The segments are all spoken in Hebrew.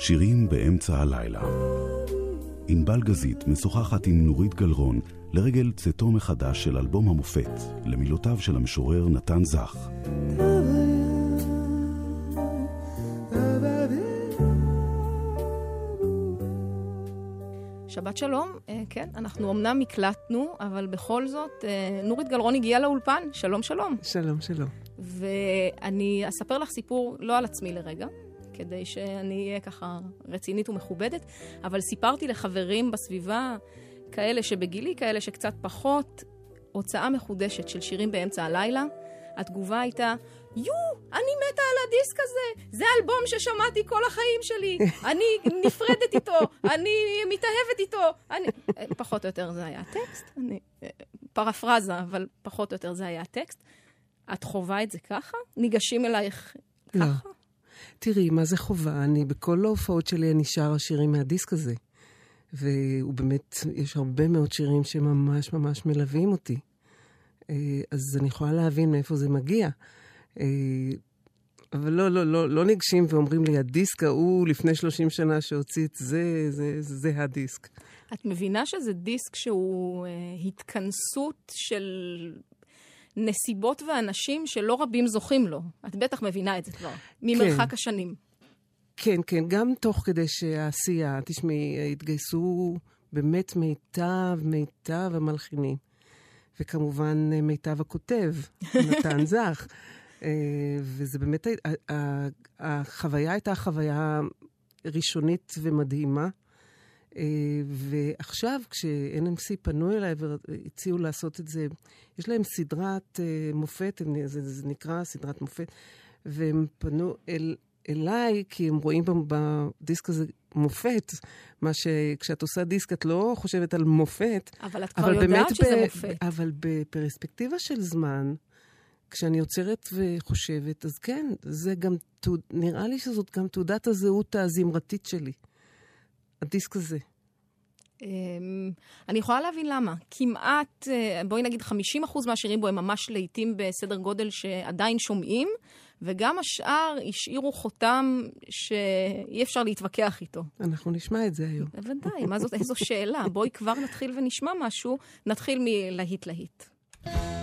שירים באמצע הלילה. ענבל גזית משוחחת עם נורית גלרון לרגל צאתו מחדש של אלבום המופת, למילותיו של המשורר נתן זך. שבת שלום, אה, כן, אנחנו אמנם הקלטנו, אבל בכל זאת, אה, נורית גלרון הגיעה לאולפן, שלום שלום. שלום שלום. ואני אספר לך סיפור לא על עצמי לרגע, כדי שאני אהיה ככה רצינית ומכובדת, אבל סיפרתי לחברים בסביבה, כאלה שבגילי, כאלה שקצת פחות, הוצאה מחודשת של שירים באמצע הלילה. התגובה הייתה, יו, אני מתה על הדיסק הזה, זה אלבום ששמעתי כל החיים שלי, אני נפרדת איתו, אני מתאהבת איתו. אני... פחות או יותר זה היה הטקסט, אני... פרפרזה, אבל פחות או יותר זה היה הטקסט. את חווה את זה ככה? ניגשים אלייך לא. תראי, מה זה חובה? אני, בכל ההופעות שלי אני שרה שירים מהדיסק הזה. והוא באמת, יש הרבה מאוד שירים שממש ממש מלווים אותי. אה, אז אני יכולה להבין מאיפה זה מגיע. אה, אבל לא, לא, לא, לא ניגשים ואומרים לי, הדיסק ההוא לפני 30 שנה שהוציא את זה, זה, זה הדיסק. את מבינה שזה דיסק שהוא אה, התכנסות של נסיבות ואנשים שלא רבים זוכים לו. את בטח מבינה את זה כבר, ממרחק כן. השנים. כן, כן, גם תוך כדי שהעשייה, תשמעי, התגייסו באמת מיטב, מיטב המלחינים. וכמובן מיטב הכותב, נתן זך. אה, וזה באמת, החוויה הייתה חוויה ראשונית ומדהימה. אה, ועכשיו, כש-NMC פנו אליי והציעו לעשות את זה, יש להם סדרת אה, מופת, זה, זה נקרא סדרת מופת, והם פנו אל, אליי, כי הם רואים בדיסק הזה מופת, מה שכשאת עושה דיסק את לא חושבת על מופת, אבל את כבר יודעת שזה ב- מופת. אבל בפרספקטיבה של זמן, כשאני עוצרת וחושבת, אז כן, זה גם, נראה לי שזאת גם תעודת הזהות הזמרתית שלי. הדיסק הזה. אמ, אני יכולה להבין למה. כמעט, אה, בואי נגיד 50% מהשירים בו הם ממש לעיתים בסדר גודל שעדיין שומעים, וגם השאר השאירו חותם שאי אפשר להתווכח איתו. אנחנו נשמע את זה היום. בוודאי, מה זאת, איזו שאלה. בואי כבר נתחיל ונשמע משהו. נתחיל מלהיט להיט. כולנו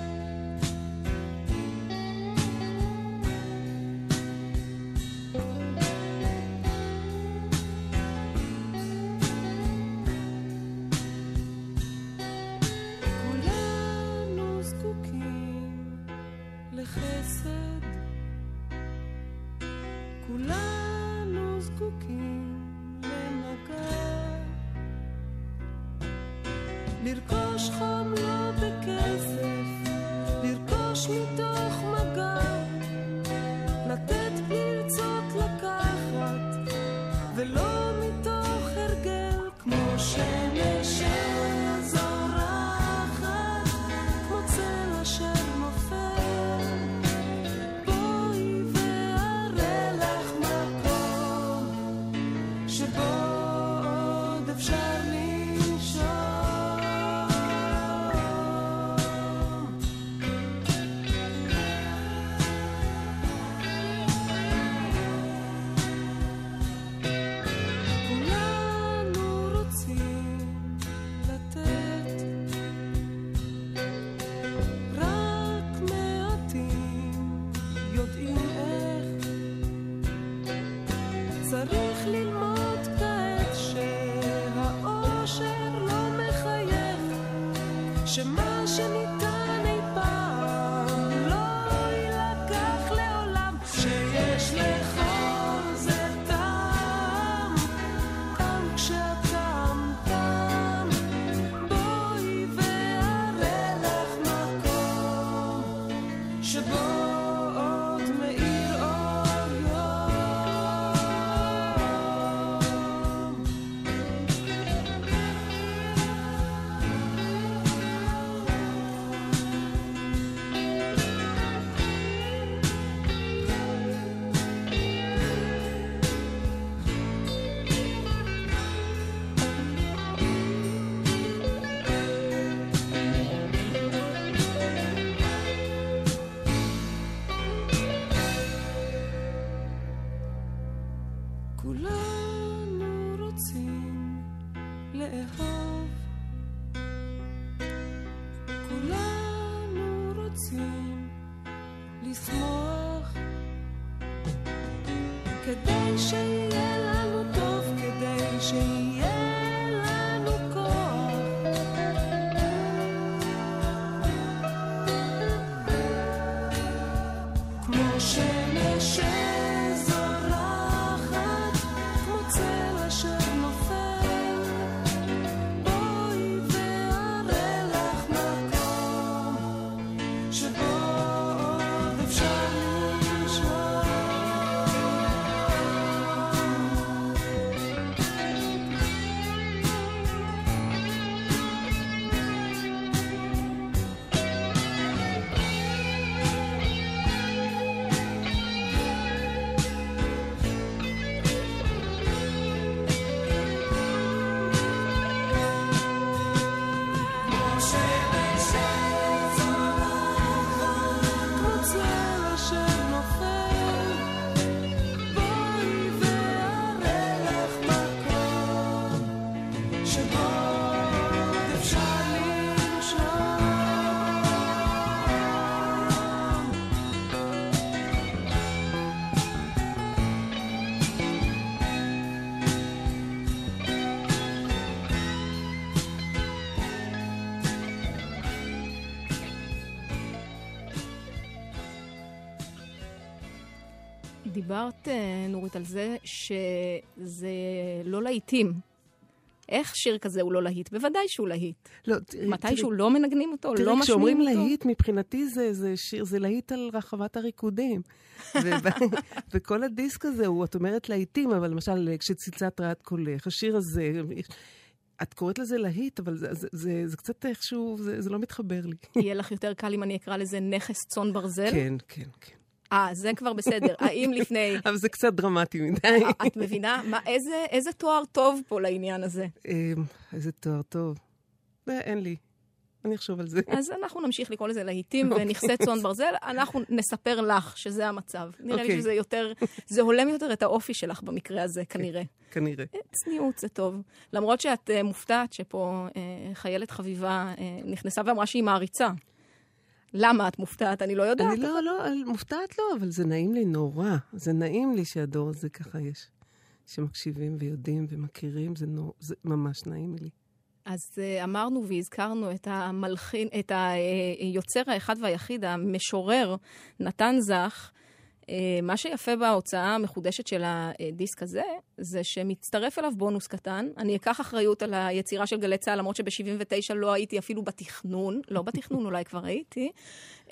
על זה שזה לא להיטים. איך שיר כזה הוא לא להיט? בוודאי שהוא להיט. לא, תראי, מתישהו לא מנגנים אותו, תראי, לא משמיעים כשאומרים אותו. להיט, מבחינתי זה, זה שיר, זה להיט על רחבת הריקודים. וכל הדיסק הזה הוא, את אומרת להיטים, אבל למשל, כשציצת רעת קולך, השיר הזה, את קוראת לזה להיט, אבל זה, זה, זה, זה קצת איכשהו, זה, זה לא מתחבר לי. יהיה לך יותר קל אם אני אקרא לזה נכס צאן ברזל? כן, כן, כן. אה, זה כבר בסדר. האם לפני... אבל זה קצת דרמטי מדי. את מבינה? מה, איזה, איזה תואר טוב פה לעניין הזה. אמ, איזה תואר טוב. אה, אין לי. אני אחשוב על זה. אז אנחנו נמשיך לקרוא לזה להיטים אוקיי. ונכסי צאן ברזל. אנחנו נספר לך שזה המצב. נראה לי אוקיי. שזה יותר, זה הולם יותר את האופי שלך במקרה הזה, כנראה. כנראה. צניעות זה טוב. למרות שאת מופתעת שפה חיילת חביבה נכנסה ואמרה שהיא מעריצה. למה את מופתעת? אני לא יודעת. אני לא, לא, מופתעת לא, אבל זה נעים לי נורא. זה נעים לי שהדור הזה ככה יש. שמקשיבים ויודעים ומכירים, זה, נור... זה ממש נעים לי. אז uh, אמרנו והזכרנו את המלחין, את היוצר האחד והיחיד, המשורר, נתן זך. Uh, מה שיפה בהוצאה המחודשת של הדיסק הזה, זה שמצטרף אליו בונוס קטן. אני אקח אחריות על היצירה של גלי צה"ל, למרות שב-79 לא הייתי אפילו בתכנון, לא בתכנון, אולי כבר הייתי. Uh,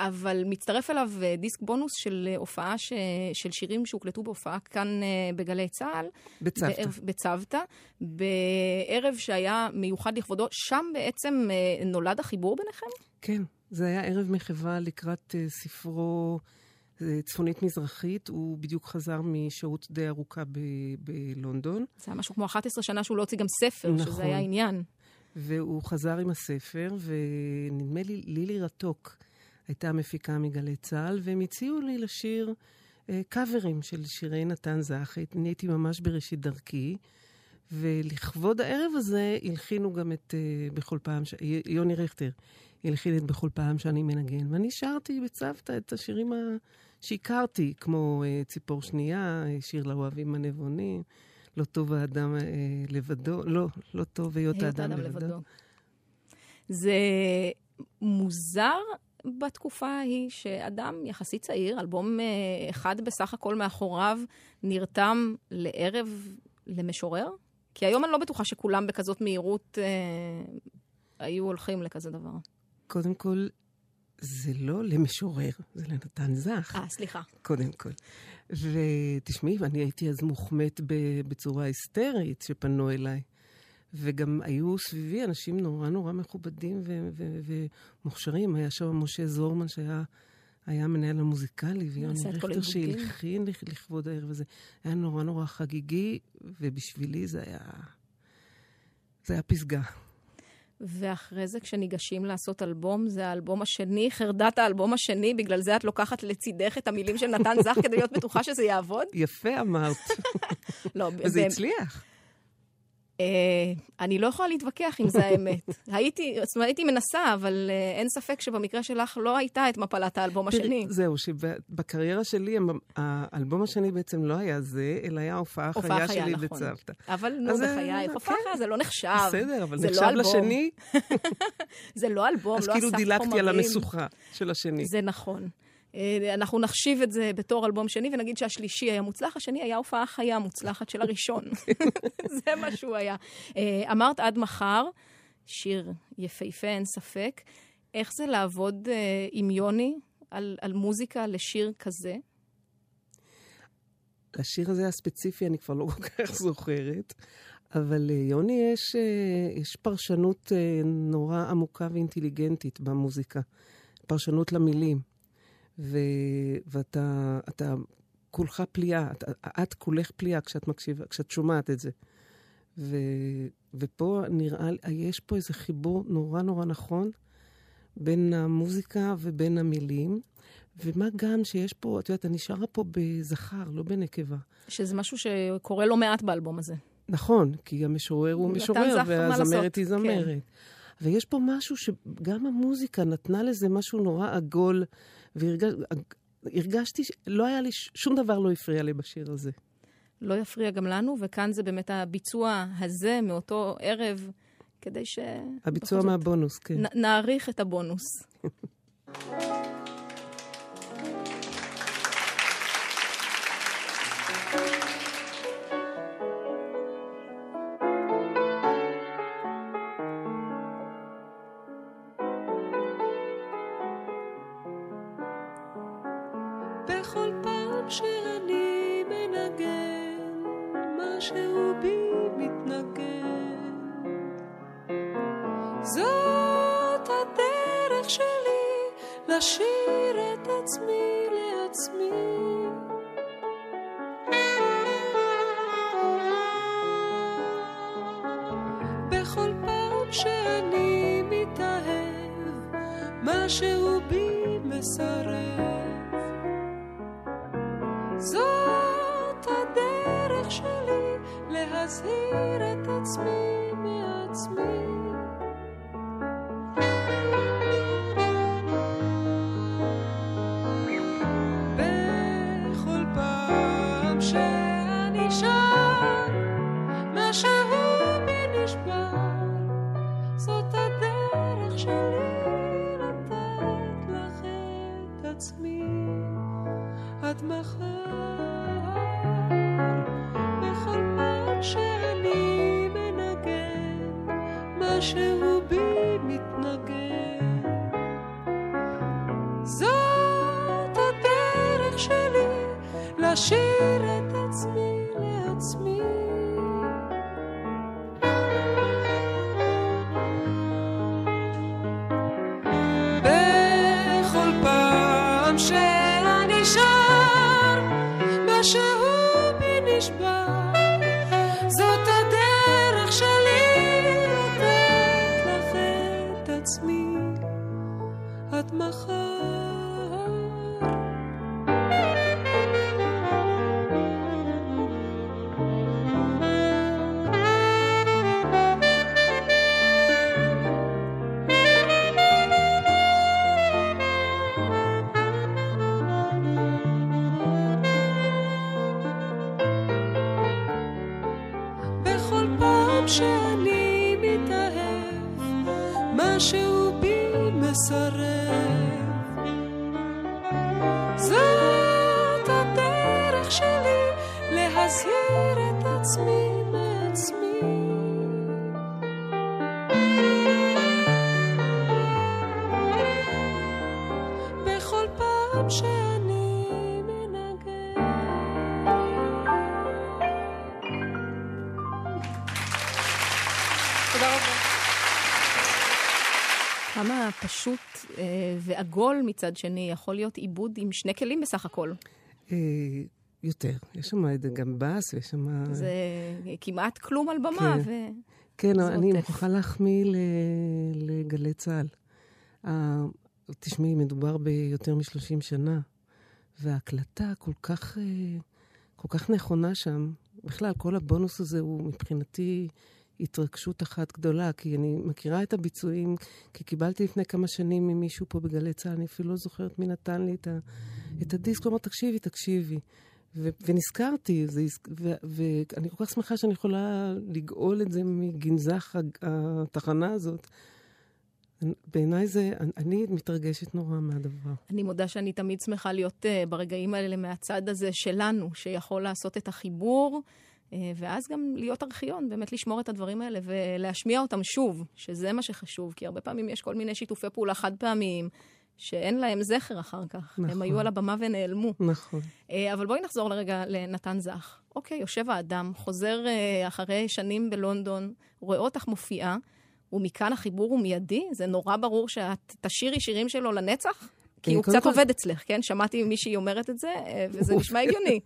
אבל מצטרף אליו אה, דיסק בונוס של אה, הופעה ש... של שירים שהוקלטו בהופעה כאן אה, בגלי צה"ל. בצוותא. בערב- בצוותא, בערב שהיה מיוחד לכבודו. שם בעצם אה, נולד החיבור ביניכם? כן, זה היה ערב מחווה לקראת ספרו uh, צפונית מזרחית. הוא בדיוק חזר משהות די ארוכה ב- בלונדון, זה היה משהו כמו 11 שנה שהוא לא הוציא גם ספר, נכון. שזה היה עניין. והוא חזר עם הספר, ונדמה לי לילי רתוק הייתה המפיקה מגלי צה"ל, והם הציעו לי לשיר אה, קאברים של שירי נתן זך. אני הייתי ממש בראשית דרכי, ולכבוד הערב הזה הלחינו גם את אה, בכל פעם, ש... יוני רכטר הלחין את בכל פעם שאני מנגן, ואני שרתי בצוותא את השירים ה... שהכרתי, כמו אה, ציפור שנייה, אה, שיר לאוהבים הנבונים. לא טוב האדם אה, לבדו, לא, לא טוב היות האדם לבדו. זה מוזר בתקופה ההיא שאדם יחסית צעיר, אלבום אה, אחד בסך הכל מאחוריו, נרתם לערב למשורר? כי היום אני לא בטוחה שכולם בכזאת מהירות אה, היו הולכים לכזה דבר. קודם כל, זה לא למשורר, זה לנתן זך, אה, סליחה. קודם כל. ותשמעי, אני הייתי אז מוחמאת בצורה היסטרית שפנו אליי. וגם היו סביבי אנשים נורא נורא מכובדים ו- ו- ומוכשרים. היה שם משה זורמן שהיה היה המנהל המוזיקלי, ויוני רכטר. שהלחין לכ- לכבוד הערב הזה. היה נורא נורא חגיגי, ובשבילי זה היה... זה היה פסגה. ואחרי זה, כשניגשים לעשות אלבום, זה האלבום השני, חרדת האלבום השני, בגלל זה את לוקחת לצידך את המילים של נתן זך כדי להיות בטוחה שזה יעבוד? יפה אמרת, לא, וזה הצליח. אה, אני לא יכולה להתווכח אם זה האמת. הייתי, זאת אומרת, הייתי מנסה, אבל אה, אין ספק שבמקרה שלך לא הייתה את מפלת האלבום השני. זהו, שבקריירה שלי, האלבום השני בעצם לא היה זה, אלא היה הופעה חיה שלי נכון. בצוותא. אבל נו, אז זה- בחיי, זה- הופעה כן. חיה זה לא נחשב. בסדר, אבל זה לא נחשב אלבום. לשני, זה לא אלבום, אז לא כאילו אסף דילגתי על חומרים. המשוכה של השני. זה נכון. אה, אנחנו נחשיב את זה בתור אלבום שני, ונגיד שהשלישי היה מוצלח, השני היה הופעה חיה מוצלחת של הראשון. זה מה שהוא היה. אה, אמרת עד מחר, שיר יפהפה, אין ספק. איך זה לעבוד אה, עם יוני על, על מוזיקה לשיר כזה? השיר הזה הספציפי אני כבר לא כל כך זוכרת, אבל ליוני יש, אה, יש פרשנות אה, נורא עמוקה ואינטליגנטית במוזיקה. פרשנות למילים. ו, ואתה אתה כולך פליאה, את, את כולך פליאה כשאת מקשיבה, כשאת שומעת את זה. ו, ופה נראה יש פה איזה חיבור נורא נורא נכון בין המוזיקה ובין המילים. ומה גם שיש פה, את יודעת, אני שרה פה בזכר, לא בנקבה. שזה משהו שקורה לא מעט באלבום הזה. נכון, כי המשורר הוא משורר, והזמרת היא כן. זמרת. ויש פה משהו שגם המוזיקה נתנה לזה משהו נורא עגול, והרגשתי, לא היה לי, שום דבר לא הפריע לי בשיר הזה. לא יפריע גם לנו, וכאן זה באמת הביצוע הזה מאותו ערב, כדי ש... הביצוע מהבונוס, כן. נ- נעריך את הבונוס. me. כמה פשוט אה, ועגול מצד שני יכול להיות עיבוד עם שני כלים בסך הכל. אה, יותר. יש שם גם בס, ויש שם... זה כמעט כלום על במה, כן. ו... כן, אני עוטף. מוכרחה להחמיא לגלי צה"ל. תשמעי, מדובר ביותר מ-30 שנה, וההקלטה כל כך, אה, כל כך נכונה שם. בכלל, כל הבונוס הזה הוא מבחינתי התרגשות אחת גדולה, כי אני מכירה את הביצועים, כי קיבלתי לפני כמה שנים ממישהו פה בגלי צה"ל, אני אפילו לא זוכרת מי נתן לי את, ה, את הדיסק, הוא אמר, תקשיבי, תקשיבי. ו- ונזכרתי, זה, ו- ואני כל כך שמחה שאני יכולה לגאול את זה מגנזך התחנה הזאת. בעיניי זה, אני מתרגשת נורא מהדבר. אני מודה שאני תמיד שמחה להיות uh, ברגעים האלה מהצד הזה שלנו, שיכול לעשות את החיבור, ואז גם להיות ארכיון, באמת לשמור את הדברים האלה ולהשמיע אותם שוב, שזה מה שחשוב, כי הרבה פעמים יש כל מיני שיתופי פעולה חד פעמיים. שאין להם זכר אחר כך. נכון. הם היו על הבמה ונעלמו. נכון. Uh, אבל בואי נחזור לרגע לנתן זך. אוקיי, יושב האדם, חוזר uh, אחרי שנים בלונדון, רואה אותך מופיעה, ומכאן החיבור הוא מיידי? זה נורא ברור שאת תשאירי שירים שלו לנצח? כי הוא קצת עובד אצלך, כן? שמעתי ממישהי אומרת את זה, אה, וזה נשמע הגיוני.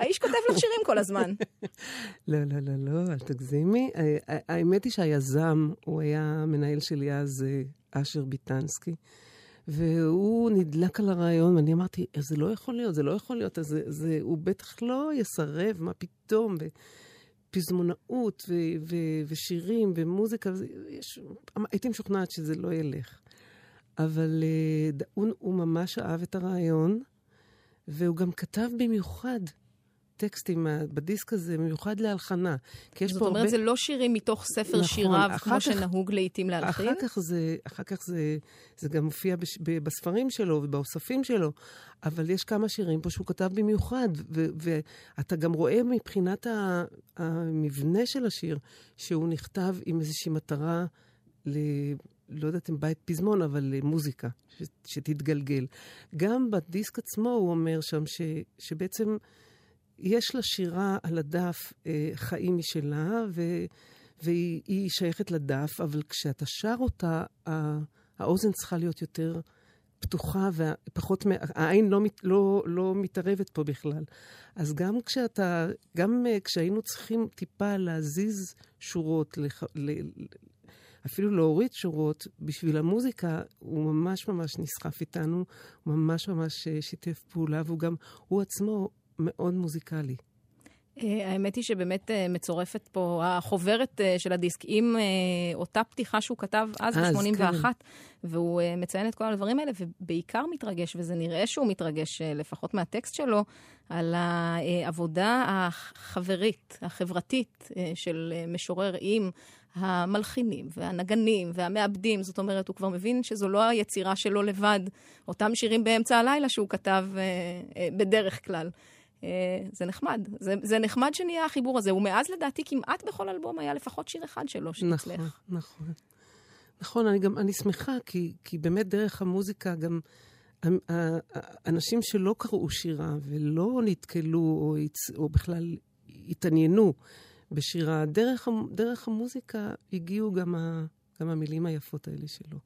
האיש כותב לך שירים כל הזמן. לא, לא, לא, לא, אל תגזימי. אה, אה, האמת היא שהיזם, הוא היה המנהל שלי אז, אשר ביטנסקי, והוא נדלק על הרעיון, ואני אמרתי, זה לא יכול להיות, זה לא יכול להיות, זה, זה, הוא בטח לא יסרב, מה פתאום? פזמונאות ו- ו- ושירים ומוזיקה, יש, הייתי משוכנעת שזה לא ילך. אבל uh, הוא, הוא ממש אהב את הרעיון, והוא גם כתב במיוחד טקסטים בדיסק הזה, במיוחד להלחנה. כי יש זאת פה אומרת, הרבה... זה לא שירים מתוך ספר נכון, שיריו, כמו כך, שנהוג לעיתים להלחין? אחר כך זה, אחר כך זה, זה גם מופיע בש, ב, בספרים שלו ובאוספים שלו, אבל יש כמה שירים פה שהוא כתב במיוחד, ו, ואתה גם רואה מבחינת ה, המבנה של השיר, שהוא נכתב עם איזושהי מטרה ל... לא יודעת אם בית פזמון, אבל למוזיקה, ש, שתתגלגל. גם בדיסק עצמו הוא אומר שם ש, שבעצם... יש לה שירה על הדף אה, חיים משלה, ו, והיא שייכת לדף, אבל כשאתה שר אותה, ה, האוזן צריכה להיות יותר פתוחה, ופחות, העין לא, לא, לא מתערבת פה בכלל. אז גם כשאתה, גם uh, כשהיינו צריכים טיפה להזיז שורות, לח, ל, אפילו להוריד שורות בשביל המוזיקה, הוא ממש ממש נסחף איתנו, הוא ממש ממש אה, שיתף פעולה, והוא גם, הוא עצמו מאוד מוזיקלי. אה, האמת היא שבאמת אה, מצורפת פה החוברת של הדיסק עם אותה פתיחה שהוא כתב אז ב-81, כן. והוא מציין את כל הדברים האלה, ובעיקר מתרגש, וזה נראה שהוא מתרגש, לפחות מהטקסט שלו, על העבודה החברית, החברתית של משורר עם המלחינים והנגנים והמעבדים. זאת אומרת, הוא כבר מבין שזו לא היצירה שלו לבד, אותם שירים באמצע הלילה שהוא כתב בדרך כלל. אה, זה נחמד. זה, זה נחמד שנהיה החיבור הזה. ומאז לדעתי כמעט בכל אלבום היה לפחות שיר אחד שלו שהצליח. נכון, נכון. נכון, אני גם, אני שמחה, כי, כי באמת דרך המוזיקה גם... אנשים שלא קראו שירה ולא נתקלו או, הצ... או בכלל התעניינו בשירה, דרך, דרך המוזיקה הגיעו גם, ה... גם המילים היפות האלה שלו.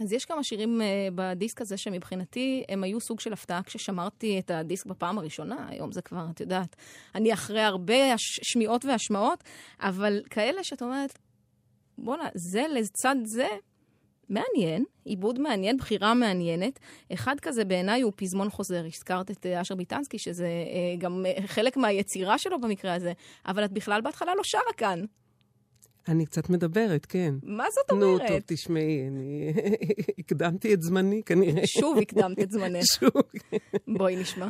אז יש כמה שירים uh, בדיסק הזה שמבחינתי הם היו סוג של הפתעה כששמרתי את הדיסק בפעם הראשונה, היום זה כבר, את יודעת, אני אחרי הרבה הש- שמיעות והשמעות, אבל כאלה שאת אומרת, בואנה, זה לצד זה מעניין, עיבוד מעניין, בחירה מעניינת. אחד כזה בעיניי הוא פזמון חוזר. הזכרת את אה, אשר ביטנסקי, שזה uh, גם uh, חלק מהיצירה שלו במקרה הזה, אבל את בכלל בהתחלה לא שרה כאן. אני קצת מדברת, כן. מה זאת אומרת? נו, טוב, תשמעי, אני הקדמתי את זמני כנראה. שוב הקדמת את זמנך. שוב. בואי נשמע.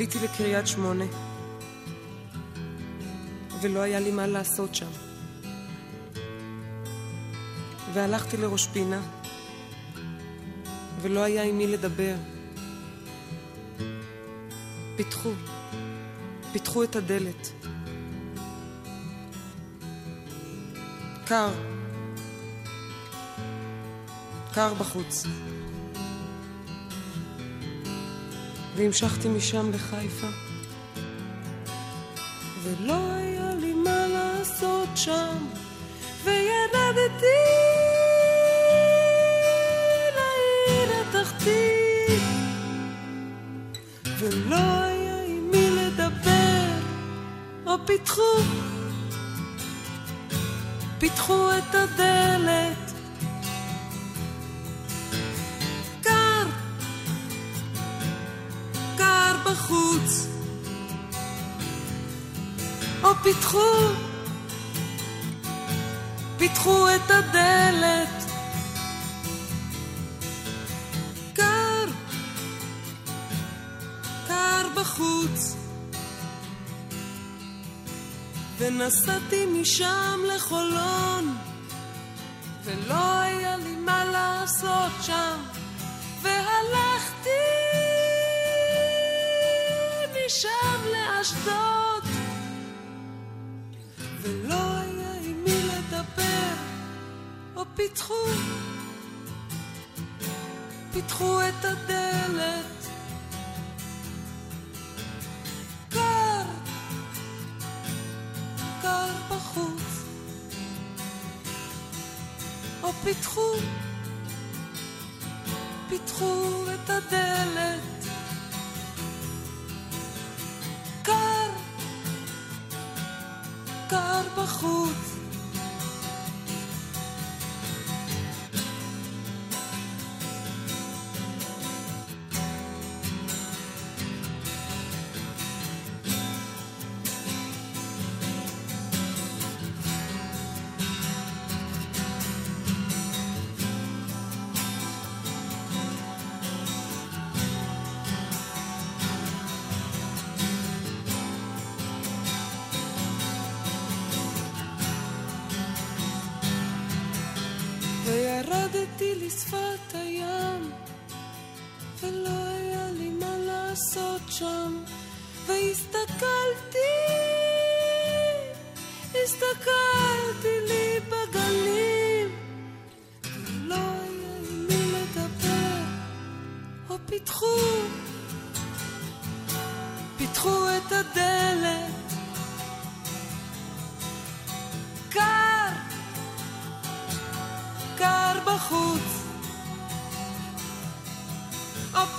עליתי לקריית שמונה. ולא היה לי מה לעשות שם. והלכתי לראש פינה, ולא היה עם מי לדבר. פיתחו, פיתחו את הדלת. קר, קר בחוץ. והמשכתי משם לחיפה, ולא היה לעשות שם, וירדתי לעיר התחתית, ולא היה עם מי לדבר, או פיתחו פיתחו את הדלת. בחוץ. או פיתחו, פיתחו את הדלת. קר, קר בחוץ. ונסעתי משם לחולון, ולא היה לי מה לעשות שם, משם לאשדוד, ולא היה עם מי לדבר, או פיתחו, פיתחו את הדלת. קר, קר בחוץ, או פיתחו, פיתחו את הדלת. בחוץ. וירדתי לשפת הים, ולא היה לי מה לעשות שם, והסתכלתי, הסתכלתי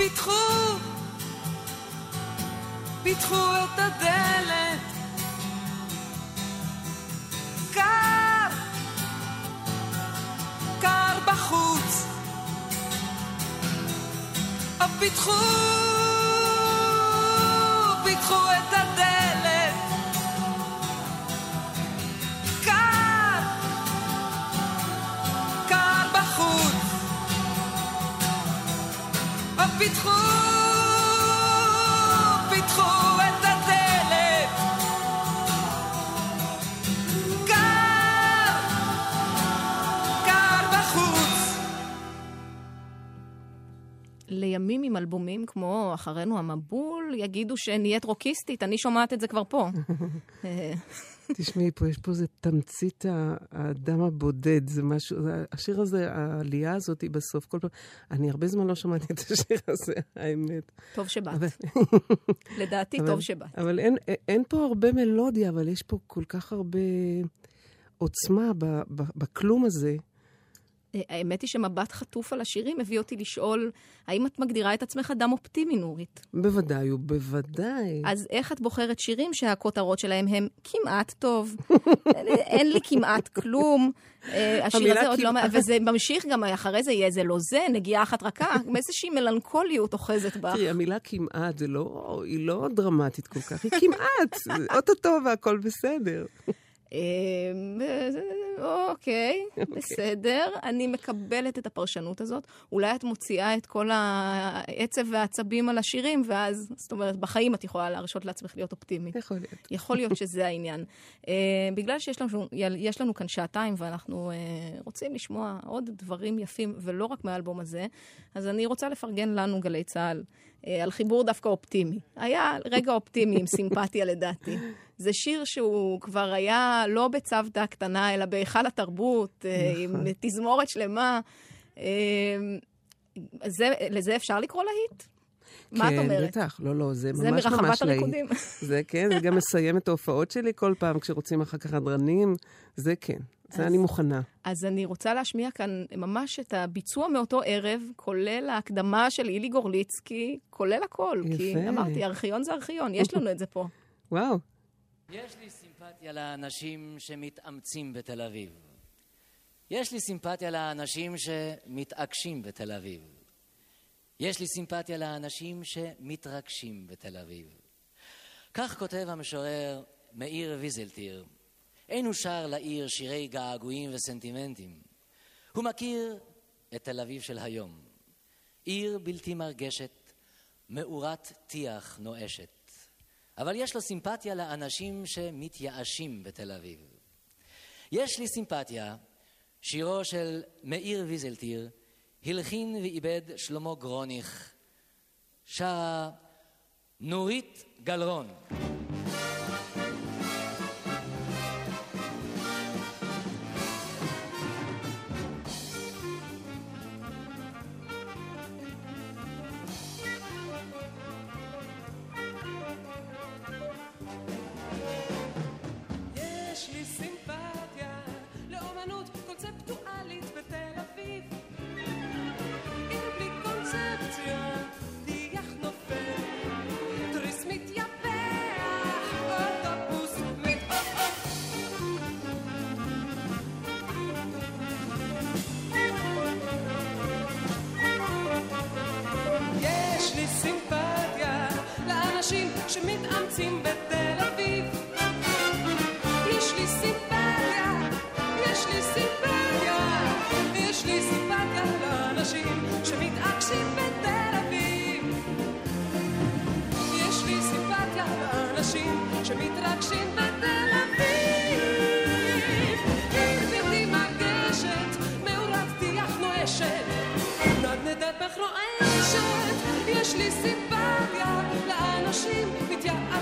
פיתחו, פיתחו את הדלת. קר, קר בחוץ, פיתחו אחרינו המבול, יגידו שנהיית רוקיסטית, אני שומעת את זה כבר פה. אה, תשמעי, פה יש פה איזה תמצית האדם הבודד, זה משהו, השיר הזה, העלייה הזאת היא בסוף, כל פעם, אני הרבה זמן לא שמעתי את השיר הזה, האמת. טוב שבאת. אבל- לדעתי, אבל- טוב שבאת. אבל אין, אין פה הרבה מלודיה, אבל יש פה כל כך הרבה עוצמה ב, ב, בכלום הזה. האמת היא שמבט חטוף על השירים הביא אותי לשאול, האם את מגדירה את עצמך אדם אופטימי, נורית? בוודאי ובוודאי. אז איך את בוחרת שירים שהכותרות שלהם הם כמעט טוב, אין, לי כמעט כלום, אה, השיר הזה עוד לא... וזה ממשיך גם, אחרי זה יהיה זה לא זה, נגיעה אחת רכה, איזושהי מלנכוליות אוחזת בך. תראי, המילה כמעט, לא, היא לא דרמטית כל כך, היא כמעט, אוטוטו והכל בסדר. אה, אוקיי, בסדר. אני מקבלת את הפרשנות הזאת. אולי את מוציאה את כל העצב והעצבים על השירים, ואז, זאת אומרת, בחיים את יכולה להרשות לעצמך להיות אופטימית. יכול להיות. יכול להיות שזה העניין. Uh, בגלל שיש לנו, כאן שעתיים ואנחנו uh, רוצים לשמוע עוד דברים יפים, ולא רק מהאלבום הזה, אז אני רוצה לפרגן לנו, גלי צה"ל, על חיבור דווקא אופטימי. היה רגע אופטימי עם סימפתיה לדעתי. זה שיר שהוא כבר היה לא בצוותא קטנה, אלא בהיכל התרבות, uh, עם תזמורת שלמה. Uh, זה, לזה אפשר לקרוא להיט? מה את כן, אומרת? בטח. לא, לא, זה זה ממש ממש מרחבת להיט. הריקודים. זה כן, זה גם מסיים את ההופעות שלי כל פעם כשרוצים אחר כך הדרנים. זה כן, אז, זה אני מוכנה. אז אני רוצה להשמיע כאן ממש את הביצוע מאותו ערב, כולל ההקדמה של אילי גורליצקי, כולל הכל. יפה. כי אמרתי, ארכיון זה ארכיון, יש לנו את זה פה. וואו. יש לי סימפתיה לאנשים שמתאמצים בתל אביב. יש לי סימפתיה לאנשים שמתעקשים בתל אביב. יש לי סימפתיה לאנשים שמתרגשים בתל אביב. כך כותב המשורר מאיר ויזלטיר אין הוא שר לעיר שירי געגועים וסנטימנטים. הוא מכיר את תל אביב של היום. עיר בלתי מרגשת, מאורת טיח נואשת. אבל יש לו סימפתיה לאנשים שמתייאשים בתל אביב. יש לי סימפתיה, שירו של מאיר ויזלטיר, הלחין ועיבד שלמה גרוניך, שרה נורית גלרון.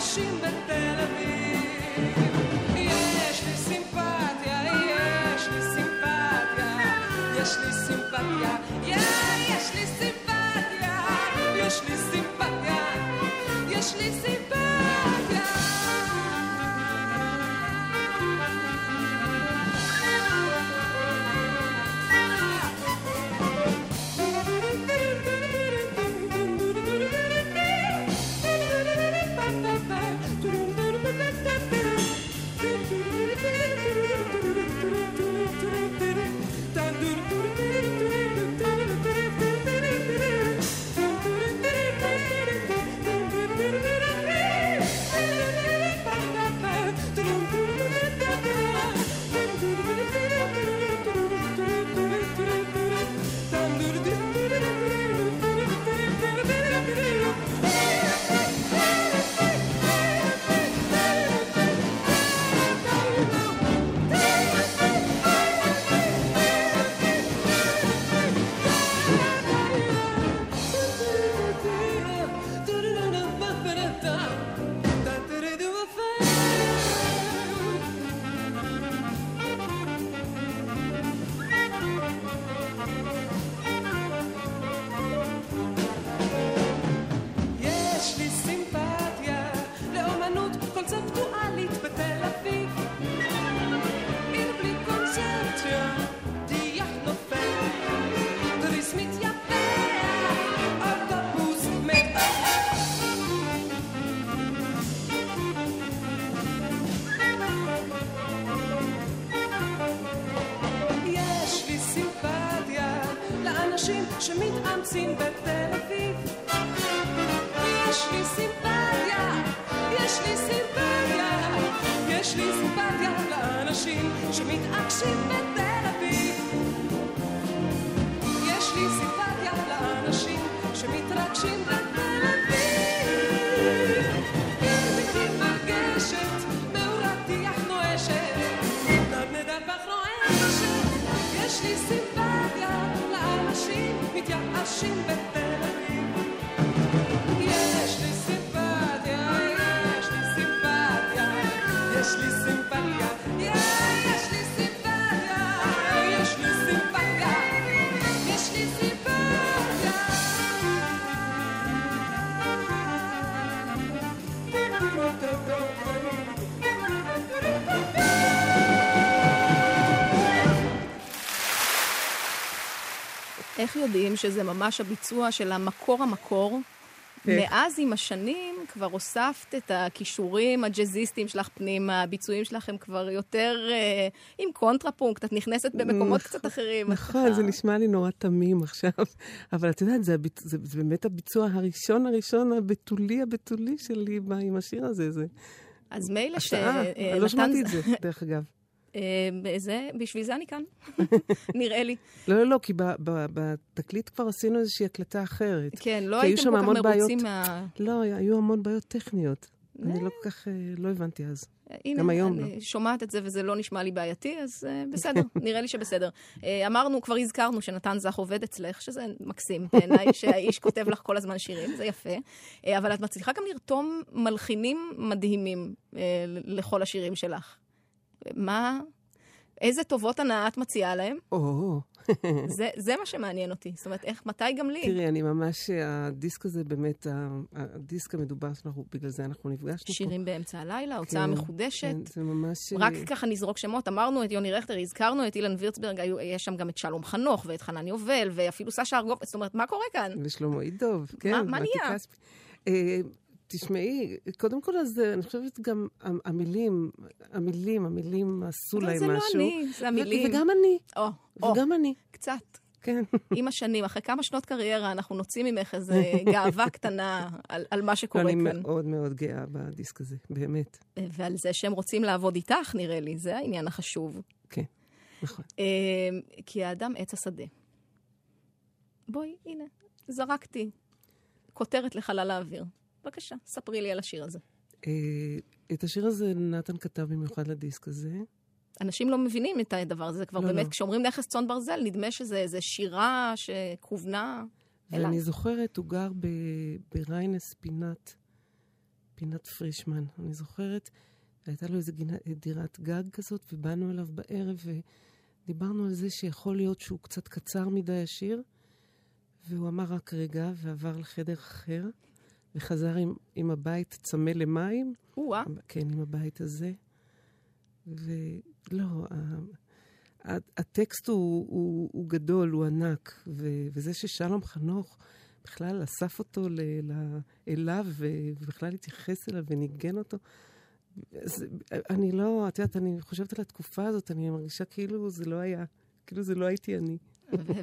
machine that קצין בתל אביב. יש לי סימפתיה, יש לי סימפתיה, יש לי סימפתיה לאנשים שמתעקשים בתל אביב. מתייאשים בתל אביב. יש לי סימפתיה, יש לי סימפתיה, יש לי סימפתיה. איך יודעים שזה ממש הביצוע של המקור המקור? כן. מאז עם השנים כבר הוספת את הכישורים הג'אזיסטיים שלך פנימה, הביצועים שלך הם כבר יותר אה, עם קונטרפונקט, את נכנסת במקומות נכון, קצת אחרים. נכון, זה נשמע לי נורא תמים עכשיו, אבל את יודעת, זה, הביצ... זה, זה באמת הביצוע הראשון הראשון הבתולי הבתולי שלי עם השיר הזה. זה... אז מילא ש... השעה, אה, לא שמעתי את זה, דרך אגב. אה, זה, בשביל זה אני כאן, נראה לי. לא, לא, לא, כי בתקליט כבר עשינו איזושהי הקלטה אחרת. כן, לא הייתם כל כך מרוצים. מה... לא, היו המון בעיות טכניות. אני לא כל כך, אה, לא הבנתי אז. הנה, גם היום אני שומעת את זה וזה לא נשמע לי בעייתי, אז uh, בסדר, נראה לי שבסדר. Uh, אמרנו, כבר הזכרנו שנתן זך עובד אצלך, שזה מקסים בעיניי, שהאיש כותב לך כל הזמן שירים, זה יפה. Uh, אבל את מצליחה גם לרתום מלחינים מדהימים uh, לכל השירים שלך. מה, איזה טובות הנאה את מציעה להם? או, זה, זה מה שמעניין אותי. זאת אומרת, איך, מתי גם לי? תראי, אני ממש, הדיסק הזה באמת, הדיסק המדובר שאנחנו, בגלל זה אנחנו נפגשנו פה. שירים באמצע הלילה, הוצאה כן, מחודשת. כן, זה ממש... רק אה, ככה נזרוק שמות, אמרנו את יוני רכטר, הזכרנו את אילן וירצברג, היו, יש שם גם את שלום חנוך ואת חנן יובל, ואפילו סשה ארגוב, זאת אומרת, מה קורה כאן? ושלמה עידוב, כן. מה מתי נהיה? אה, תשמעי, קודם כל, אז אה, אני חושבת גם המ- המילים, המילים, המילים עשו להם זה משהו. לא אני, זה המילים. וגם אני, או, או, וגם אני, קצת. כן. עם השנים, אחרי כמה שנות קריירה, אנחנו נוציא ממך איזה גאווה קטנה על, על מה שקורה אני כאן. מאוד מאוד גאה בדיסק הזה, באמת. ועל זה שהם רוצים לעבוד איתך, נראה לי, זה העניין החשוב. כן, נכון. אה, כי האדם עץ השדה. בואי, הנה, זרקתי כותרת לחלל האוויר. בבקשה, ספרי לי על השיר הזה. אה, את השיר הזה נתן כתב במיוחד לדיסק הזה. אנשים לא מבינים את הדבר הזה, זה כבר לא, באמת, לא. כשאומרים נכס צאן ברזל, נדמה שזה איזה שירה שכוונה אליי. ואני זוכרת, הוא גר בריינס, פינת, פינת פרישמן. אני זוכרת, הייתה לו איזו דירת גג כזאת, ובאנו אליו בערב ודיברנו על זה שיכול להיות שהוא קצת קצר מדי השיר, והוא אמר רק רגע, ועבר לחדר אחר, וחזר עם, עם הבית צמא למים. או-אה, כן, עם הבית הזה. ולא, ה- הטקסט הוא, הוא, הוא גדול, הוא ענק, ו, וזה ששלום חנוך בכלל אסף אותו ל, ל, אליו, ובכלל התייחס אליו וניגן אותו, אז אני לא, את יודעת, אני חושבת על התקופה הזאת, אני מרגישה כאילו זה לא היה, כאילו זה לא הייתי אני.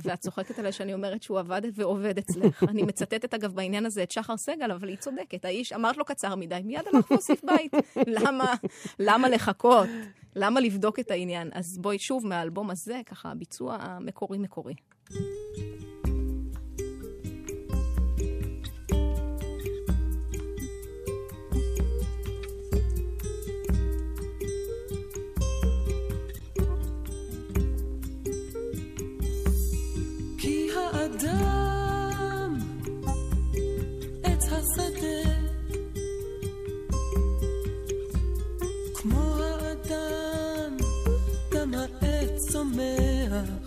ואת צוחקת עליי שאני אומרת שהוא עבד ועובד אצלך. אני מצטטת אגב בעניין הזה את שחר סגל, אבל היא צודקת. האיש, אמרת לו קצר מדי, מיד הלך והוסיף בית. למה, למה לחכות? למה לבדוק את העניין? אז בואי שוב מהאלבום הזה, ככה, הביצוע המקורי-מקורי. כי sommeras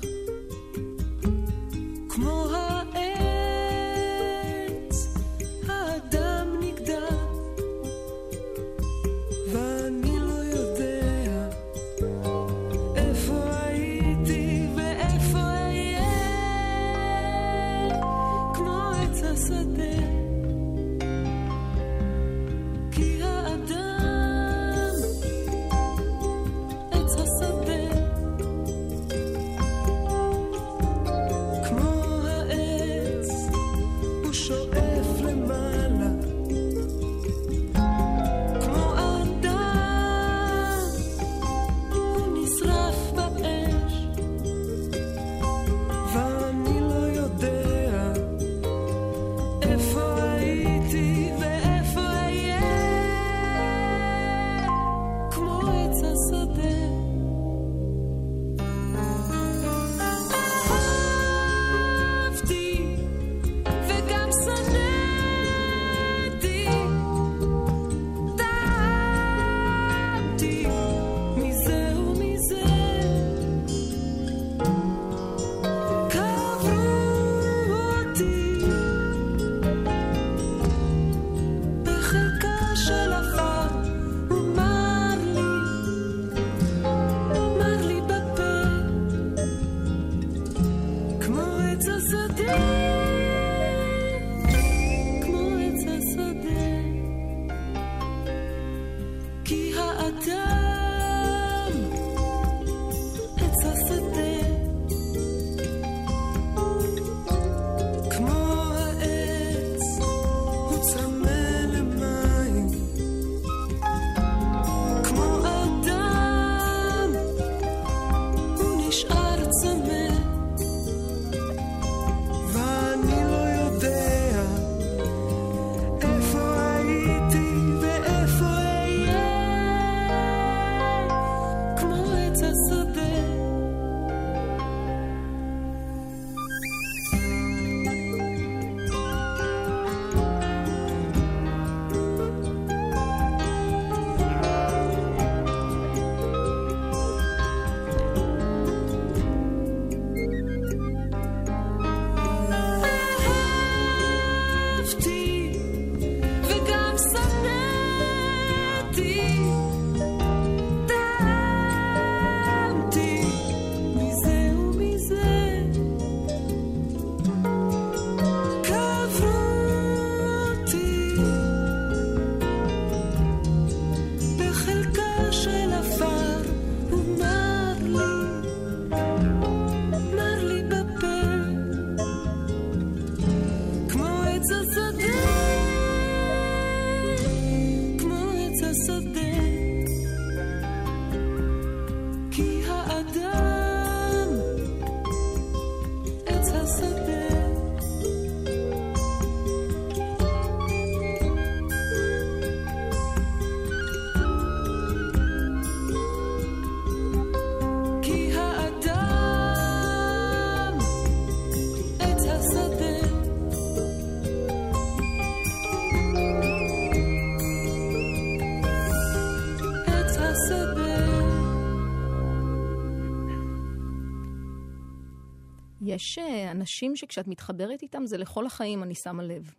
יש אה, אנשים שכשאת מתחברת איתם, זה לכל החיים, אני שמה לב.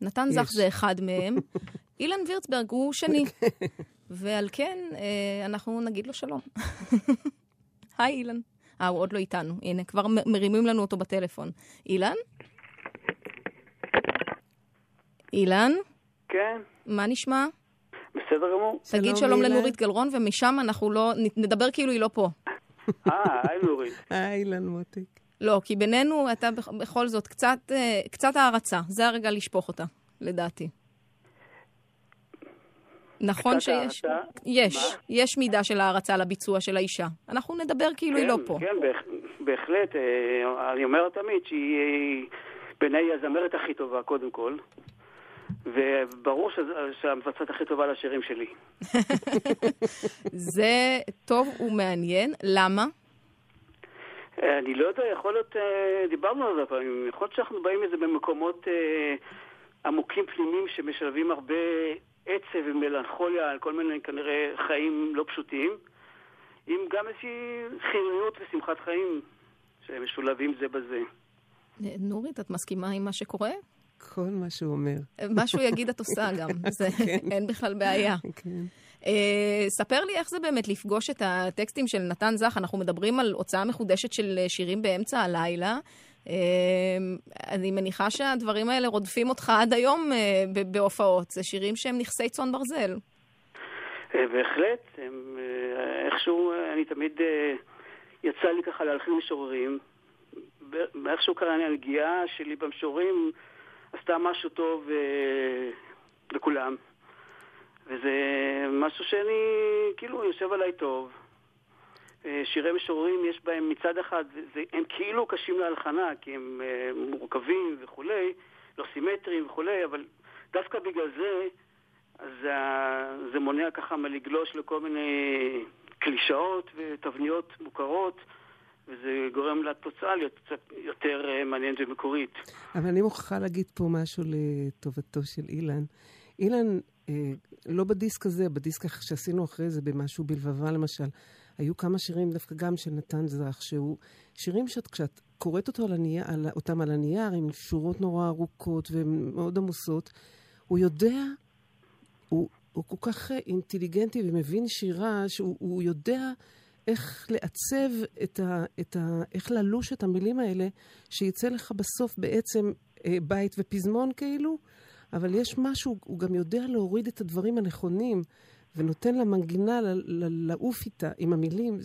נתן. זך זה אחד מהם, אילן וירצברג הוא שני. ועל כן, אה, אנחנו נגיד לו שלום. היי, אילן. אה, הוא עוד לא איתנו. הנה, כבר מרימים לנו אותו בטלפון. אילן? אילן? כן, מה נשמע? בסדר גמור. תגיד שלום. לנורית גלרון, ומשם אנחנו לא... נדבר כאילו היא לא פה. אה, היי נורית. היי, אילן מותק. לא, כי בינינו אתה בכ- בכל זאת קצת, אה, קצת הערצה. זה הרגע לשפוך אותה, לדעתי. נכון שיש... הערצה? יש, מה? יש מידה של הערצה לביצוע של האישה. אנחנו נדבר כאילו היא לא פה. כן, בהח- בהחלט. אה, אני אומר תמיד שהיא בעיניי הזמרת הכי טובה, קודם כל. וברור שהמבצעת הכי טובה לשירים שלי. זה טוב ומעניין. למה? אה, אני לא יודע, יכול להיות, אה, דיברנו על זה פעמים, יכול להיות שאנחנו באים מזה במקומות אה, עמוקים פנימיים שמשלבים הרבה עצב ומלנכוליה על כל מיני כנראה חיים לא פשוטים, עם גם איזושהי חיוניות ושמחת חיים שמשולבים זה בזה. נורית, את מסכימה עם מה שקורה? כל מה שהוא אומר. מה שהוא יגיד את עושה גם. זה, אין בכלל בעיה. כן. אה, ספר לי איך זה באמת לפגוש את הטקסטים של נתן זך. אנחנו מדברים על הוצאה מחודשת של אה, שירים באמצע הלילה. אה, אני מניחה שהדברים האלה רודפים אותך עד היום בהופעות. זה שירים שהם נכסי צאן ברזל. בהחלט, הם, איכשהו אני תמיד יצא לי ככה להלחין משוררים. איכשהו כאן הנגיעה שלי במשוררים עשתה משהו טוב לכולם. וזה משהו שאני, כאילו, יושב עליי טוב. אה, שירי משוררים יש בהם מצד אחד, זה, הם כאילו קשים להלחנה, כי הם אה, מורכבים וכולי, לא סימטריים וכולי, אבל דווקא בגלל זה אז זה, מונע ככה מלגלוש לכל מיני קלישאות ותבניות מוכרות, וזה גורם לתוצאה להיות קצת יותר אה, מעניינת ומקורית. אבל אני מוכרחה להגיד פה משהו לטובתו של אילן. אילן, לא בדיסק הזה, בדיסק שעשינו אחרי זה, במשהו בלבבה למשל, היו כמה שירים דווקא גם של נתן זך, שהוא שירים שאת, כשאת קוראת אותו על הנייר, על, אותם על הנייר, עם שורות נורא ארוכות ומאוד עמוסות, הוא יודע, הוא, הוא כל כך אה, אינטליגנטי ומבין שירה, שהוא הוא יודע איך לעצב את ה, את ה... איך ללוש את המילים האלה, שיצא לך בסוף בעצם אה, בית ופזמון כאילו, אבל יש משהו, הוא גם יודע להוריד את הדברים הנכונים, ונותן למנגינה לעוף איתה עם המילים.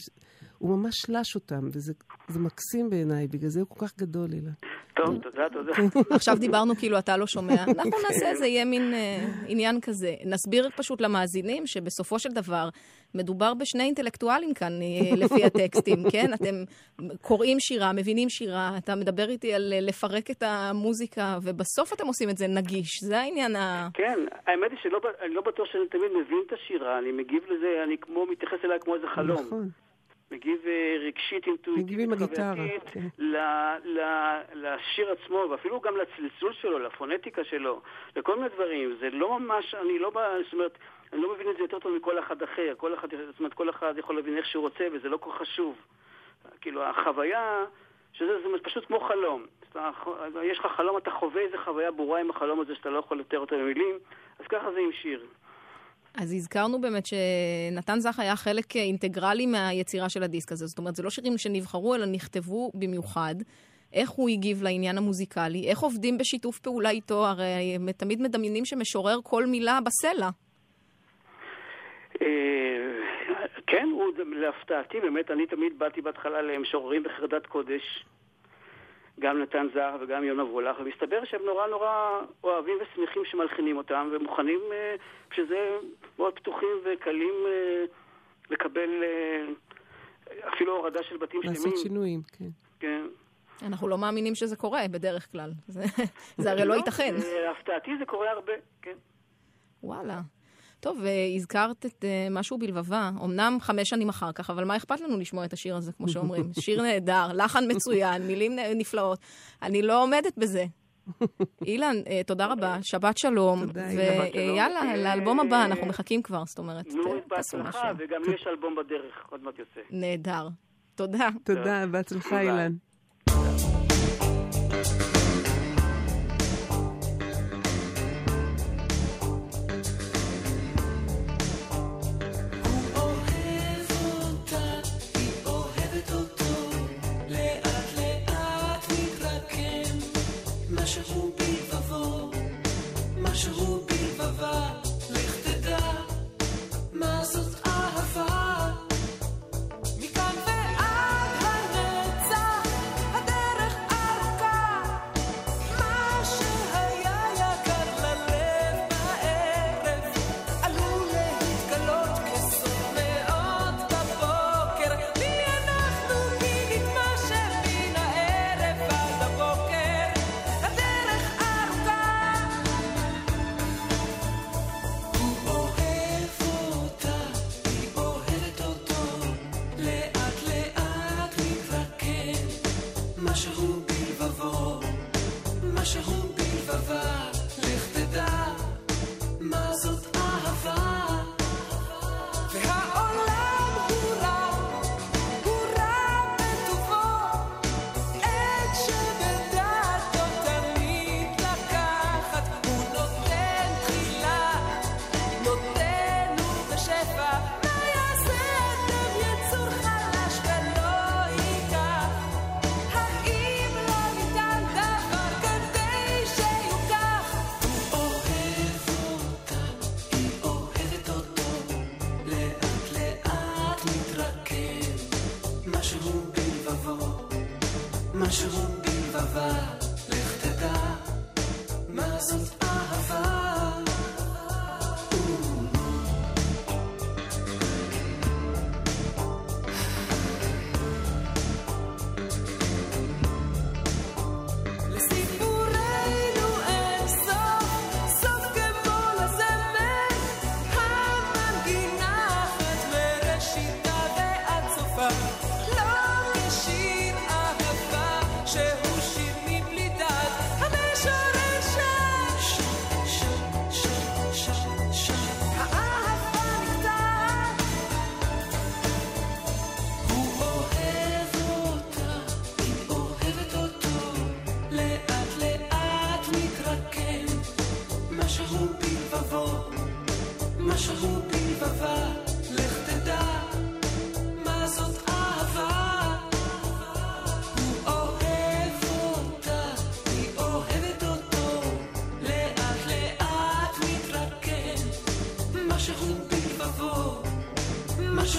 הוא ממש לש אותם, וזה זה מקסים בעיניי, בגלל זה הוא כל כך גדול, אילן. טוב, תודה, תודה. עכשיו דיברנו כאילו אתה לא שומע. אנחנו נעשה איזה יהיה מין אה, עניין כזה. נסביר פשוט למאזינים שבסופו של דבר מדובר בשני אינטלקטואלים כאן, אה, לפי הטקסטים, כן? אתם קוראים שירה, מבינים שירה, אתה מדבר איתי על אה, לפרק את המוזיקה, ובסוף אתם עושים את זה נגיש. זה העניין ה... כן, האמת היא שאני לא בטוח שאני תמיד מבין את השירה, אני מגיב לזה, אני כמו, מתייחס אליה כמו איזה חלום. נכון. מגיב אה, רגשית, אינטואיטיבית, חווייתית, כן. לשיר עצמו, ואפילו גם לצלצול שלו, לפונטיקה שלו, לכל מיני דברים. זה לא ממש, אני לא, בא- זאת אומרת, אני לא מבין את זה יותר טוב מכל אחד אחר. כל אחד, זאת אומרת, כל אחד יכול להבין איך שהוא רוצה, וזה לא כל כך חשוב. כאילו, החוויה, שזה זה פשוט כמו חלום. יש לך חלום, אתה חווה איזה חוויה ברורה עם החלום הזה שאתה לא יכול לתאר אותו במילים, אז ככה זה עם שיר. אז הזכרנו באמת שנתן זך היה חלק אינטגרלי מהיצירה של הדיסק הזה. זאת אומרת, זה לא שירים שנבחרו, אלא נכתבו במיוחד. איך הוא הגיב לעניין המוזיקלי? איך עובדים בשיתוף פעולה איתו? הרי הם תמיד מדמיינים שמשורר כל מילה בסלע. אה, כן, הוא, להפתעתי, באמת, אני תמיד באתי בהתחלה למשוררים בחרדת קודש, גם נתן זר וגם יונה וולך, ומסתבר שהם נורא נורא אוהבים ושמחים שמלחינים אותם, ומוכנים, אה, שזה מאוד פתוחים וקלים אה, לקבל אה, אפילו הורדה של בתים שלמים. לעשות שינויים, כן. כן. אנחנו לא מאמינים שזה קורה בדרך כלל. זה, זה הרי לא ייתכן. אה, להפתעתי זה קורה הרבה, כן. וואלה. טוב, והזכרת את uh, משהו בלבבה, אמנם חמש שנים אחר כך, אבל מה אכפת לנו לשמוע את השיר הזה, כמו שאומרים? שיר נהדר, לחן מצוין, מילים נפלאות. אני לא עומדת בזה. אילן, uh, תודה רבה, שבת שלום. ויאללה, אה, לאלבום הבא, אנחנו מחכים כבר, זאת אומרת, נו, ת- תעשו משהו. בהצלחה, וגם לי יש אלבום בדרך, עוד מעט יוצא. נהדר. תודה. תודה, בהצלחה. אילן.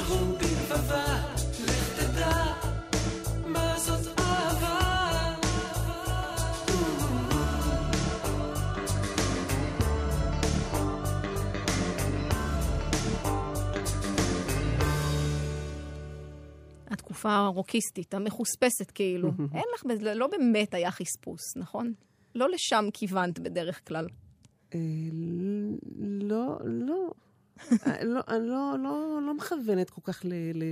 משהו בלבבה, לך תדע מה זאת אהבה. התקופה הרוקיסטית, המחוספסת כאילו. אין לך, בזה- לא באמת היה חספוס, נכון? לא לשם כיוונת בדרך כלל. אה, לא, לא. אה, לא, אני לא, לא, לא מכוונת כל כך ל, ל,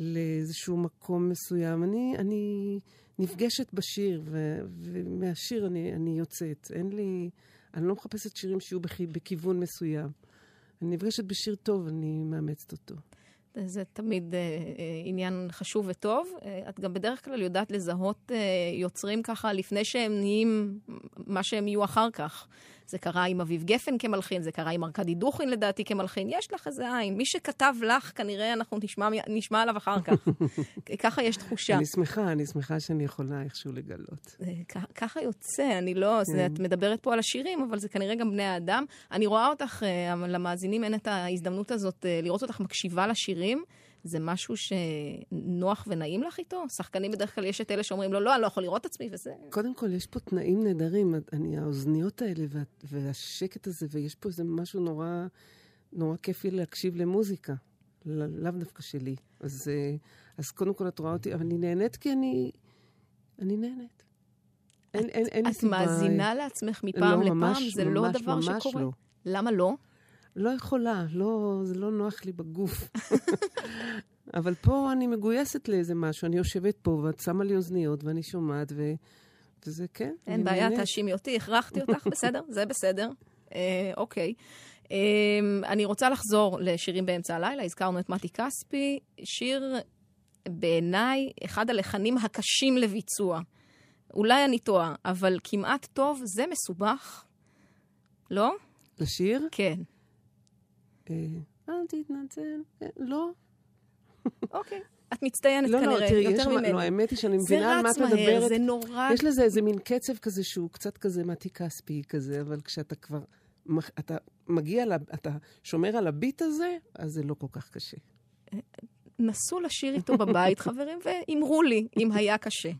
לאיזשהו מקום מסוים. אני, אני נפגשת בשיר, ו, ומהשיר אני, אני יוצאת. אין לי... אני לא מחפשת שירים שיהיו בכי, בכיוון מסוים. אני נפגשת בשיר טוב, אני מאמצת אותו. זה תמיד אה, אה, עניין חשוב וטוב. אה, את גם בדרך כלל יודעת לזהות אה, יוצרים ככה לפני שהם נהיים מה שהם יהיו אחר כך. זה קרה עם אביב גפן כמלחין, זה קרה עם ארכדי דוכין לדעתי כמלחין. יש לך איזה עין. מי שכתב לך, כנראה אנחנו נשמע, נשמע עליו אחר כך. ככה יש תחושה. אני שמחה, אני שמחה שאני יכולה איכשהו לגלות. ככה יוצא, אני לא... זה, את מדברת פה על השירים, אבל זה כנראה גם בני האדם. אני רואה אותך, אה, למאזינים אין את ההזדמנות הזאת אה, לראות אותך מקשיבה לשירים. זה משהו שנוח ונעים לך איתו? שחקנים בדרך כלל יש את אלה שאומרים לו, לא, אני לא יכול לראות את עצמי, וזה... קודם כל, יש פה תנאים נהדרים. אני, האוזניות האלה וה, והשקט הזה, ויש פה איזה משהו נורא, נורא כיפי להקשיב למוזיקה. ל- לאו דווקא שלי. אז, אז קודם כל את רואה אותי, אבל אני נהנית כי אני... אני נהנית. אין, אין, אין לי את סיבה... מאזינה לעצמך מפעם לא, לפעם? ממש, זה לא ממש, דבר ממש שקורה? לא. למה לא? לא יכולה, לא, זה לא נוח לי בגוף. אבל פה אני מגויסת לאיזה משהו, אני יושבת פה ואת שמה לי אוזניות ואני שומעת, ו... וזה כן, אין בעיה. תאשימי אותי, הכרחתי אותך, בסדר, זה בסדר. אה, אוקיי. אה, אני רוצה לחזור לשירים באמצע הלילה, הזכרנו את מתי כספי, שיר בעיניי אחד הלחנים הקשים לביצוע. אולי אני טועה, אבל כמעט טוב, זה מסובך. לא? לשיר? כן. אה, אל תתנצל. אה, לא. אוקיי. את מצטיינת לא, לא, כנראה, תראי, יש יותר ממני. לא, האמת היא שאני זה מבינה על מה רץ את מהר, מדברת. זה נורא... יש לזה איזה מין קצב כזה שהוא קצת כזה מתי כספי כזה, אבל כשאתה כבר... אתה מגיע, אתה שומר על הביט הזה, אז זה לא כל כך קשה. נסו לשיר איתו בבית, חברים, ואמרו לי אם היה קשה.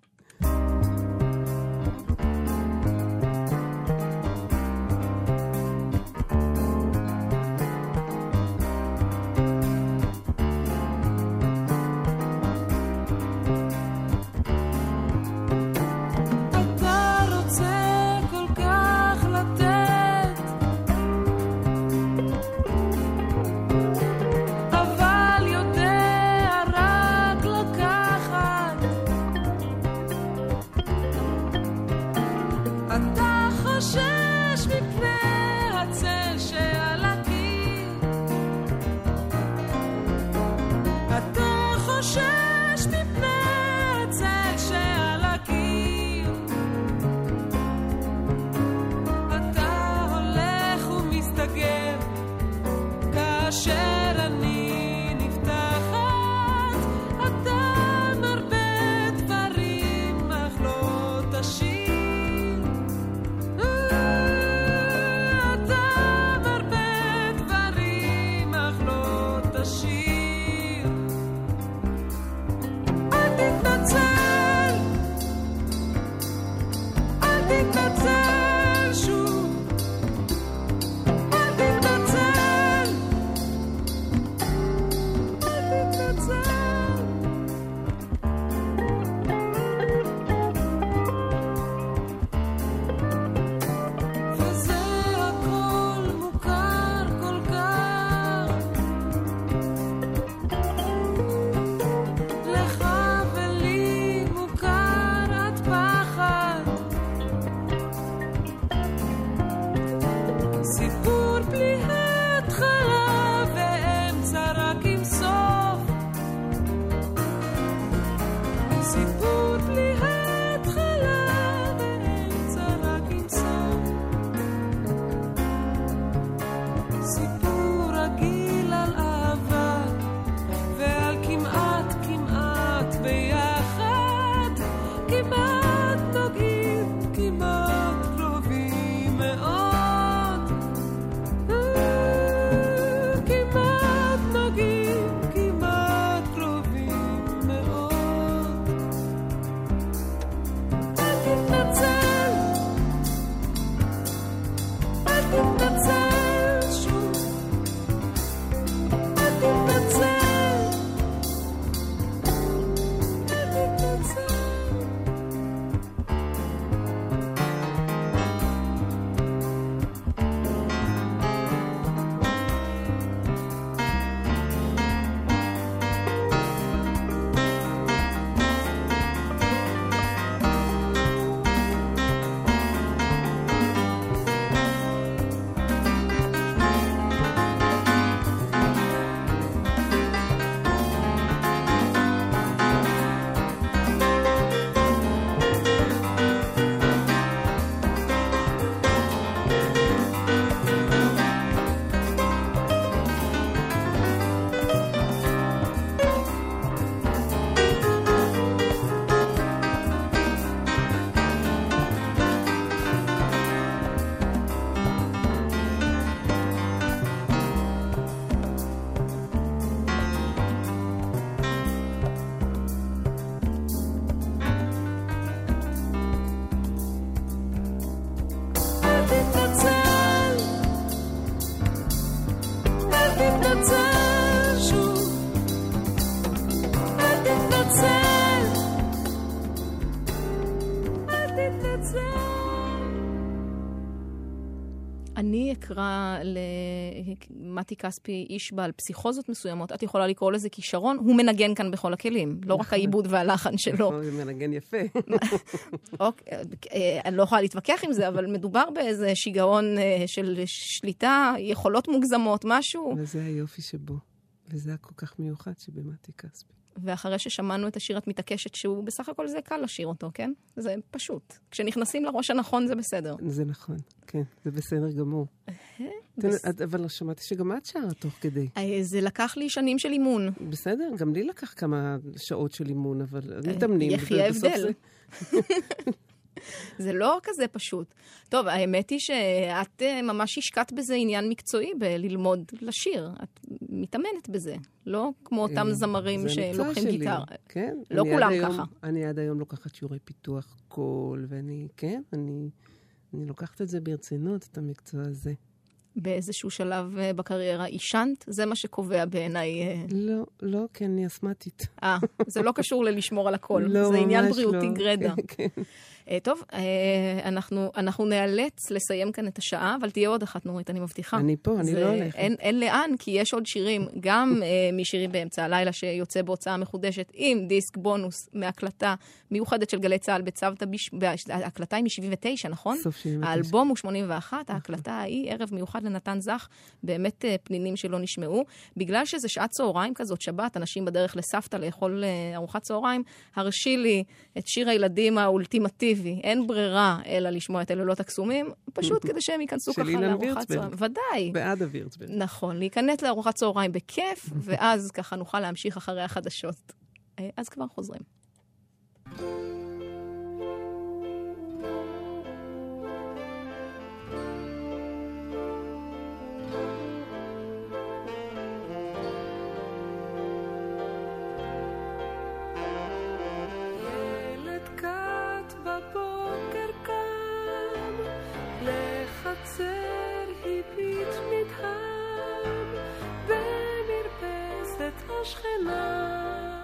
אני אקרא למתי כספי איש בעל פסיכוזות מסוימות, את יכולה לקרוא לזה כישרון, הוא מנגן כאן בכל הכלים, לא רק העיבוד והלחן שלו. נכון, זה מנגן יפה. אוקיי, אה, אני לא יכולה להתווכח עם זה, אבל מדובר באיזה שיגעון אה, של שליטה, יכולות מוגזמות, משהו. וזה היופי שבו. וזה הכל כך מיוחד שבמתי כספי. ואחרי ששמענו את השיר את מתעקשת שהוא בסך הכל זה קל לשיר אותו, כן? זה פשוט. כשנכנסים לראש הנכון זה בסדר. זה נכון, כן, זה בסדר גמור. תן- בס- אבל שמעתי שגם את שרה תוך כדי. אה, זה לקח לי שנים של אימון. בסדר, גם לי לקח כמה שעות של אימון, אבל מתאמנים. יחי ההבדל. זה- לא כזה פשוט. טוב, האמת היא שאת אה, ממש השקעת בזה עניין מקצועי בללמוד לשיר. את מתאמנת בזה, לא כמו אותם אה, זמרים זה המקצוע שלוקחים גיטרה. כן. לא כולם היום- ככה. אני עד היום לוקחת שיעורי פיתוח קול, ואני, כן, אני, אני לוקחת את זה ברצינות, את המקצוע הזה. באיזשהו שלב אה, בקריירה עישנת, זה מה שקובע בעיניי. לא, לא, כי אני אסמטית. אה, זה לא קשור ללשמור על הכל, לא, זה עניין ממש בריאותי לא. גרידא. כן, כן. טוב, אה, אנחנו, אנחנו נאלץ לסיים כאן את השעה, אבל תהיה עוד אחת, נורית, אני מבטיחה. אני פה, אני לא הולכת. אין, אין לאן, כי יש עוד שירים, גם אה, משירים באמצע הלילה, שיוצא בהוצאה מחודשת, עם דיסק בונוס מהקלטה מיוחדת של גלי צה"ל בצוותא, בש... ההקלטה היא מ-79, נכון? סוף 79. האלבום הוא 81, ההקלטה ההיא, ערב מיוחד לנתן זך, באמת אה, פנינים שלא נשמעו. בגלל שזה שעת צהריים כזאת, שבת, אנשים בדרך לסבתא לאכול אה, ארוחת צהריים, הרשי לי את שיר הילדים האולטימטיבי, אין ברירה אלא לשמוע את הלילות הקסומים, פשוט כדי שהם ייכנסו ככה לארוחת. צהריים. ודאי. בעד הווירצברג. נכון, להיכנס לארוחת צהריים בכיף, ואז ככה נוכל להמשיך אחרי החדשות. אה, אז כבר חוזרים. השכנה.